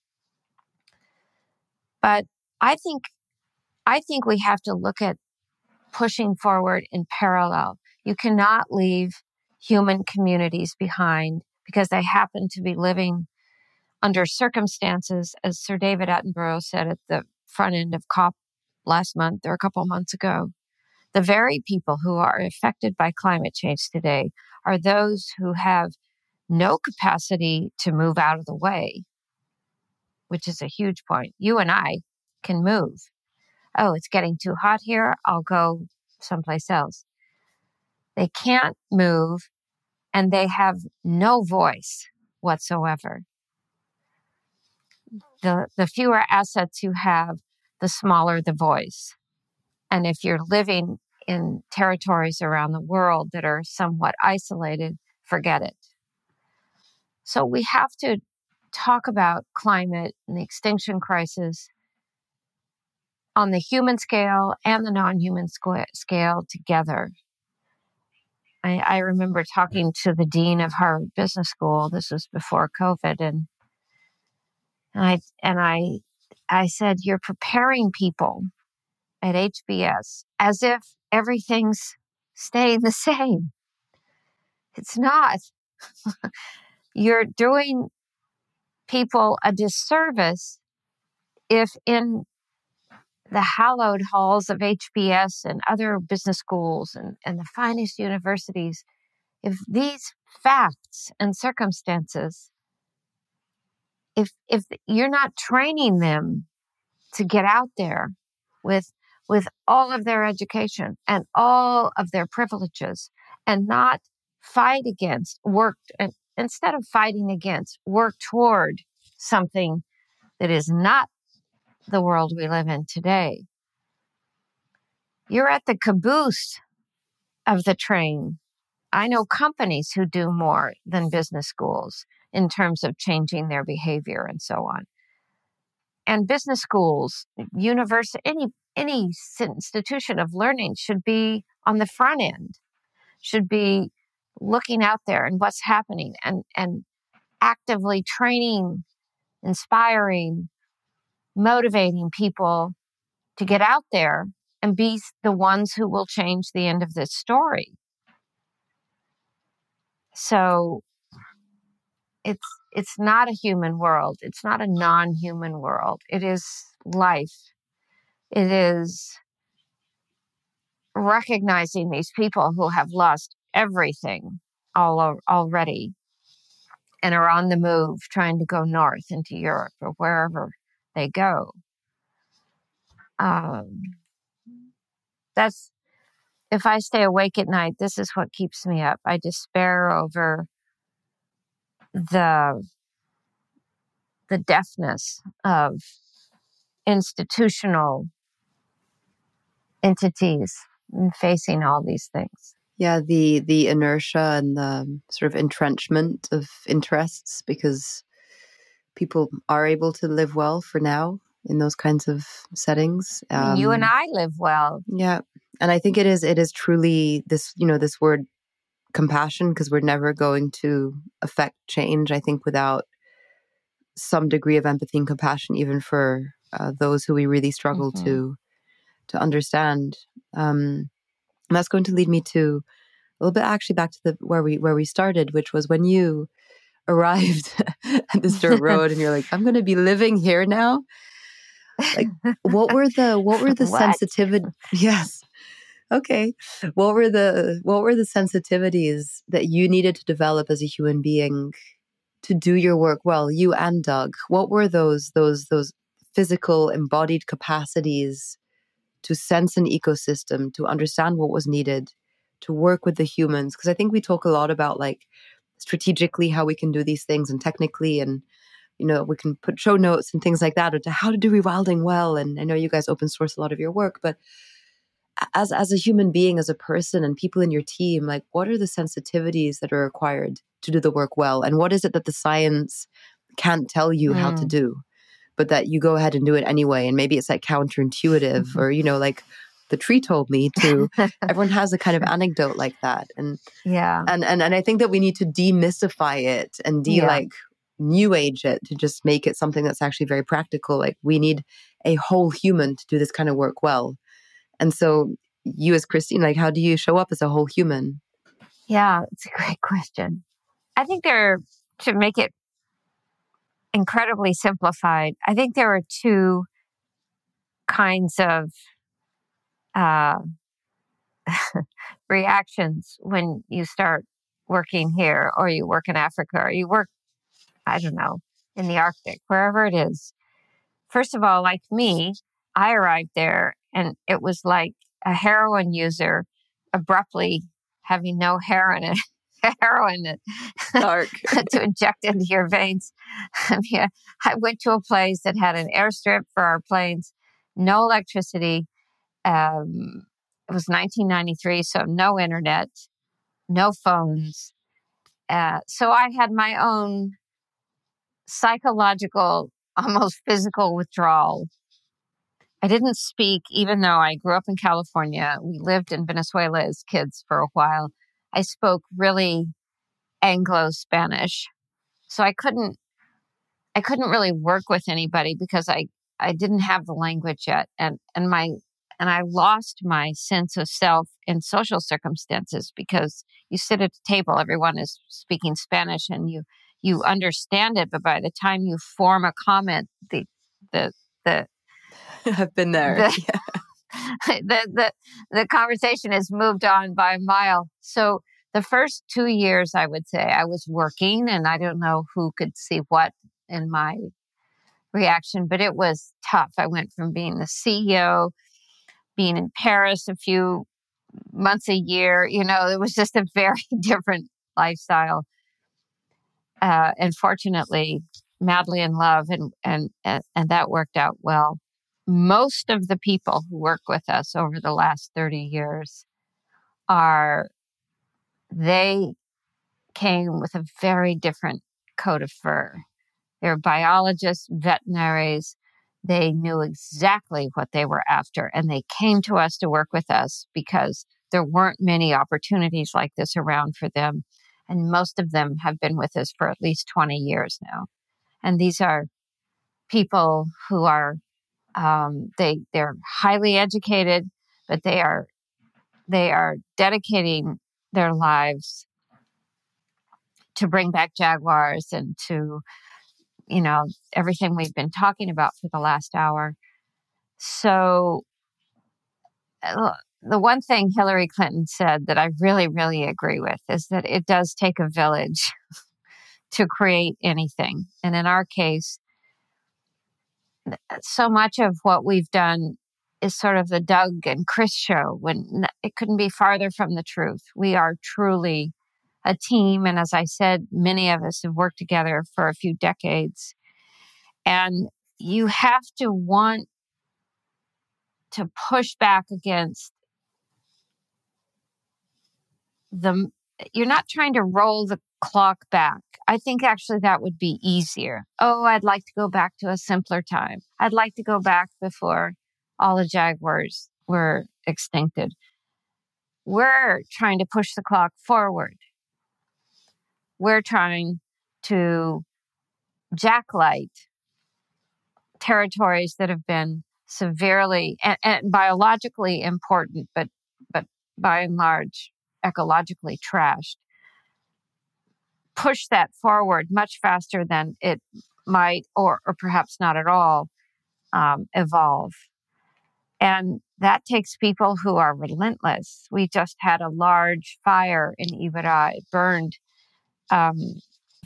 But I think I think we have to look at pushing forward in parallel. You cannot leave human communities behind because they happen to be living under circumstances, as Sir David Attenborough said at the front end of COP last month or a couple months ago, the very people who are affected by climate change today are those who have no capacity to move out of the way, which is a huge point. You and I can move. Oh, it's getting too hot here. I'll go someplace else. They can't move and they have no voice whatsoever the the fewer assets you have, the smaller the voice. And if you're living in territories around the world that are somewhat isolated, forget it. So we have to talk about climate and the extinction crisis on the human scale and the non-human squa- scale together. I, I remember talking to the dean of Harvard Business School. This was before COVID, and and I and I I said, you're preparing people at HBS as if everything's staying the same. It's not. you're doing people a disservice if in the hallowed halls of HBS and other business schools and, and the finest universities, if these facts and circumstances if if you're not training them to get out there with with all of their education and all of their privileges and not fight against work and instead of fighting against work toward something that is not the world we live in today. You're at the caboose of the train. I know companies who do more than business schools in terms of changing their behavior and so on. And business schools university any any institution of learning should be on the front end should be looking out there and what's happening and and actively training inspiring motivating people to get out there and be the ones who will change the end of this story. So it's it's not a human world. It's not a non-human world. It is life. It is recognizing these people who have lost everything all already and are on the move trying to go north into Europe or wherever they go. Um, that's if I stay awake at night, this is what keeps me up. I despair over the the deafness of institutional entities in facing all these things. Yeah, the the inertia and the sort of entrenchment of interests because people are able to live well for now in those kinds of settings. Um, you and um, I live well. Yeah, and I think it is it is truly this you know this word compassion because we're never going to affect change. I think without some degree of empathy and compassion, even for uh, those who we really struggle mm-hmm. to to understand. Um, and that's going to lead me to a little bit actually back to the where we where we started, which was when you arrived at this dirt road and you're like, I'm gonna be living here now. Like what were the what were the sensitivity yes. Okay. What were the what were the sensitivities that you needed to develop as a human being to do your work well, you and Doug? What were those those those physical embodied capacities to sense an ecosystem, to understand what was needed, to work with the humans. Because I think we talk a lot about like strategically how we can do these things and technically and you know we can put show notes and things like that or to how to do rewilding well and i know you guys open source a lot of your work but as as a human being as a person and people in your team like what are the sensitivities that are required to do the work well and what is it that the science can't tell you mm. how to mm. do but that you go ahead and do it anyway. And maybe it's like counterintuitive mm-hmm. or, you know, like the tree told me to. Everyone has a kind of anecdote like that. And yeah. And and and I think that we need to demystify it and de yeah. like new age it to just make it something that's actually very practical. Like we need a whole human to do this kind of work well. And so you as Kristine, like how do you show up as a whole human? Yeah, it's a great question. I think there to make it incredibly simplified. I think there are two kinds of uh, reactions when you start working here, or you work in Africa, or you work, I don't know, in the Arctic, wherever it is. First of all, like me, I arrived there and it was like a heroin user abruptly having no heroin heroin Dark. to inject into your veins. I, mean, I went to a place that had an airstrip for our planes, no electricity. Um, it was 1993, so no internet, no phones. Uh, so I had my own psychological, almost physical withdrawal. I didn't speak, even though I grew up in California. We lived in Venezuela as kids for a while. I spoke really Anglo Spanish. So I couldn't I couldn't really work with anybody because I I didn't have the language yet and and my and I lost my sense of self in social circumstances because you sit at a table everyone is speaking Spanish and you you understand it but by the time you form a comment the the the I've been there. The, yeah. the, the, the conversation has moved on by a mile. So the first two years, I would say I was working, and I don't know who could see what in my reaction, but it was tough. I went from being the CEO, being in Paris a few months a year, you know, it was just a very different lifestyle. Uh, and fortunately, madly in love, and, and and that worked out well. Most of the people who work with us over the last thirty years are they came with a very different coat of fur. They're biologists, veterinaries. They knew exactly what they were after, and they came to us to work with us because there weren't many opportunities like this around for them. And most of them have been with us for at least 20 years now. And these are people who are, um, they, they're highly educated, but they are, they are dedicating their lives to bring back jaguars and to you know everything we've been talking about for the last hour so uh, the one thing hillary clinton said that i really really agree with is that it does take a village to create anything and in our case so much of what we've done is sort of the Doug and Kris show when it couldn't be farther from the truth. We are truly a team. And as I said, many of us have worked together for a few decades. And you have to want to push back against the, you're not trying to roll the clock back. I think actually that would be easier. Oh, I'd like to go back to a simpler time. I'd like to go back before all the jaguars were extincted. We're trying to push the clock forward. We're trying to jacklight territories that have been severely and, and biologically important, but but by and large ecologically trashed. Push that forward much faster than it might, or or perhaps not at all, um, evolve. And that takes people who are relentless. We just had a large fire in Iberá. It burned um,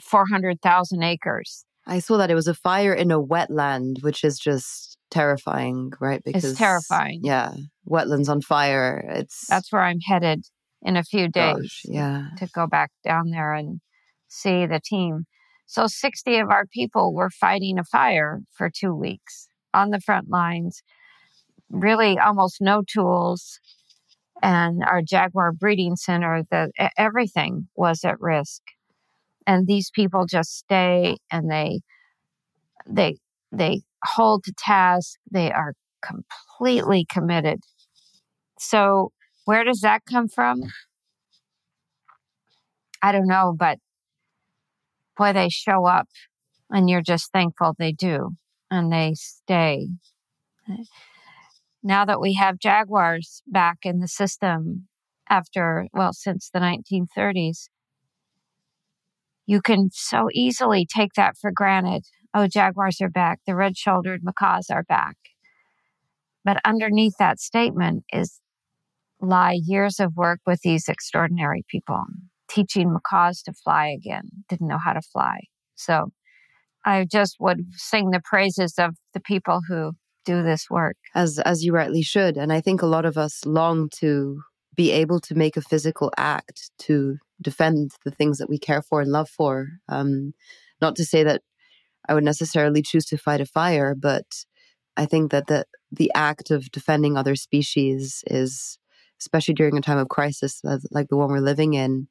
400,000 acres. I saw that it was a fire in a wetland, which is just terrifying, right? Because it's terrifying. Yeah, wetlands on fire. It's that's where I'm headed in a few days. Gosh, yeah, to go back down there and see the team. So 60 of our people were fighting a fire for two weeks on the front lines really almost no tools. And our Jaguar breeding center, that everything was at risk. And these people just stay and they, they, they hold to task. They are completely committed. So, where does that come from? I don't know, but boy, they show up and you're just thankful they do and they stay now that we have Jaguars back in the system after, well, since the 1930s, you can so easily take that for granted. Oh, Jaguars are back. The red shouldered macaws are back. But underneath that statement is lie years of work with these extraordinary people, teaching macaws to fly again, didn't know how to fly. So I just would sing the praises of the people who do this work as as you rightly should and i think a lot of us long to be able to make a physical act to defend the things that we care for and love for um, not to say that i would necessarily choose to fight a fire but i think that the the act of defending other species is especially during a time of crisis like the one we're living in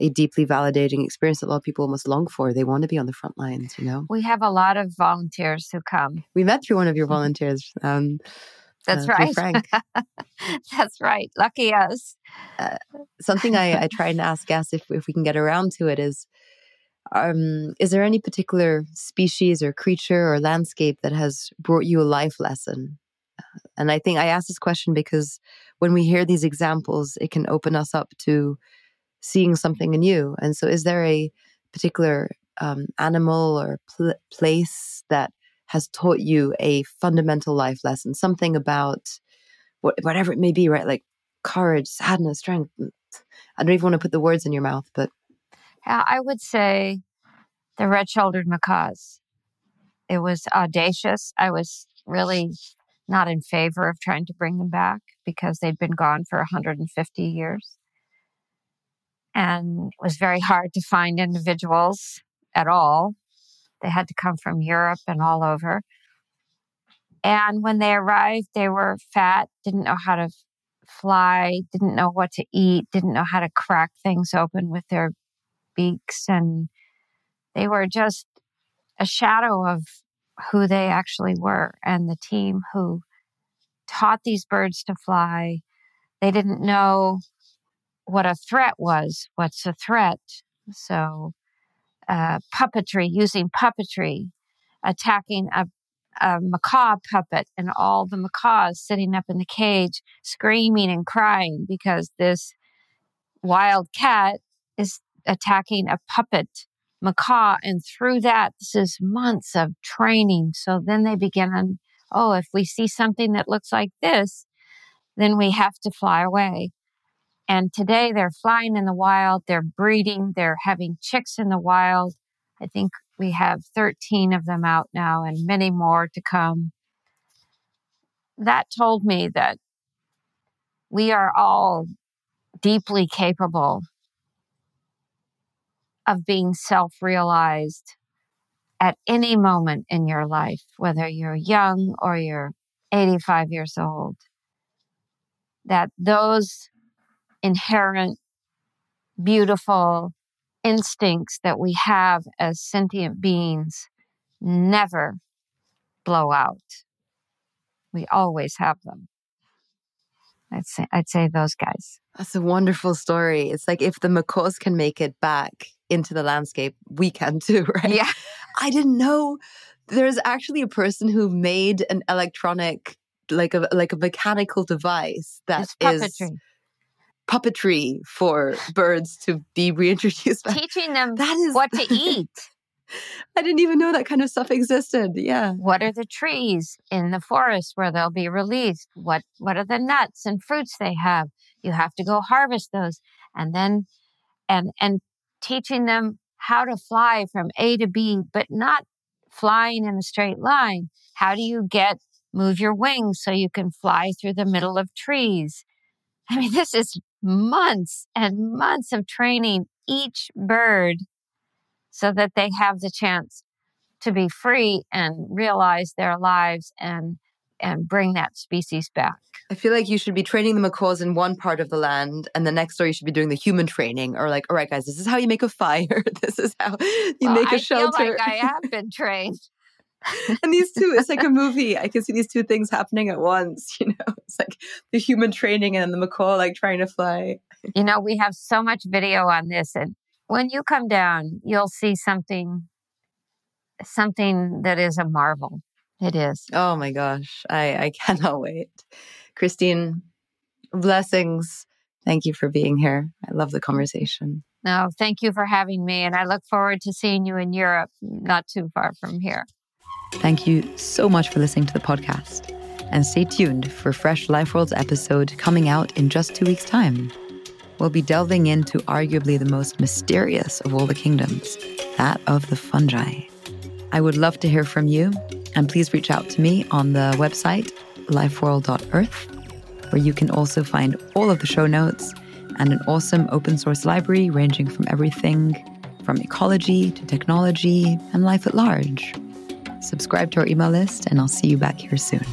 a deeply validating experience that a lot of people must long for. They want to be on the front lines, you know? We have a lot of volunteers who come. We met through one of your volunteers. Um, That's uh, right. Frank. That's right. Lucky us. Uh, something I, I try and ask guests if, if we can get around to it is um, is there any particular species or creature or landscape that has brought you a life lesson? And I think I ask this question because when we hear these examples, it can open us up to seeing something new. And so, is there a particular um, animal or pl- place that has taught you a fundamental life lesson, something about what, whatever it may be, right? Like courage, sadness, strength, mm, I don't even want to put the words in your mouth, but I would say the red shouldered macaws. It was audacious. I was really not in favor of trying to bring them back because they'd been gone for 150 years. And it was very hard to find individuals at all. They had to come from Europe and all over. And when they arrived, they were fat, didn't know how to fly, didn't know what to eat, didn't know how to crack things open with their beaks. And they were just a shadow of who they actually were. And the team who taught these birds to fly, they didn't know what a threat was. What's a threat? So, uh, puppetry, using puppetry, attacking a, a macaw puppet, and all the macaws sitting up in the cage screaming and crying because this wild cat is attacking a puppet macaw. And through that, this is months of training. So then they begin on, oh, if we see something that looks like this, then we have to fly away. And today they're flying in the wild, they're breeding, they're having chicks in the wild. I think we have 13 of them out now and many more to come. That told me that we are all deeply capable of being self realized at any moment in your life, whether you're young or you're 85 years old. That those inherent, beautiful instincts that we have as sentient beings never blow out. We always have them. I'd say, I'd say those guys. that's a wonderful story. It's like if the macaws can make it back into the landscape, we can too, right? Yeah. I didn't know there's actually a person who made an electronic, like a like a mechanical device that It's is puppetry. for birds to be reintroduced. back. Teaching them That is what to eat. I didn't even know that kind of stuff existed. Yeah. what are the trees in the forest where they'll be released what what are the nuts and fruits they have you have to go harvest those and then and and teaching them how to fly from a to b but not flying in a straight line how do you get move your wings so you can fly through the middle of trees i mean this is months and months of training each bird so that they have the chance to be free and realize their lives and and bring that species back. I feel like you should be training the macaws in one part of the land, and the next door you should be doing the human training, or like, all right, guys, this is how you make a fire. this is how you Well, make a I shelter. feel like I have been trained. and these two, it's like a movie. I can see these two things happening at once. You know, it's like the human training and the macaw like trying to fly. You know, we have so much video on this, and when you come down, you'll see something something that is a marvel. It is. Oh my gosh, I I cannot wait. Kristine, blessings. Thank you for being here. I love the conversation. No, thank you for having me, and I look forward to seeing you in Europe, not too far from here. Thank you so much for listening to the podcast. And stay tuned for fresh Lifeworlds episode coming out in just two weeks' time. We'll be delving into arguably the most mysterious of all the kingdoms, that of the fungi. I would love to hear from you, and please reach out to me on the website lifeworld.earth, where you can also find all of the show notes and an awesome open source library ranging from everything from ecology to technology and life at large. Subscribe to our email list, and I'll see you back here soon.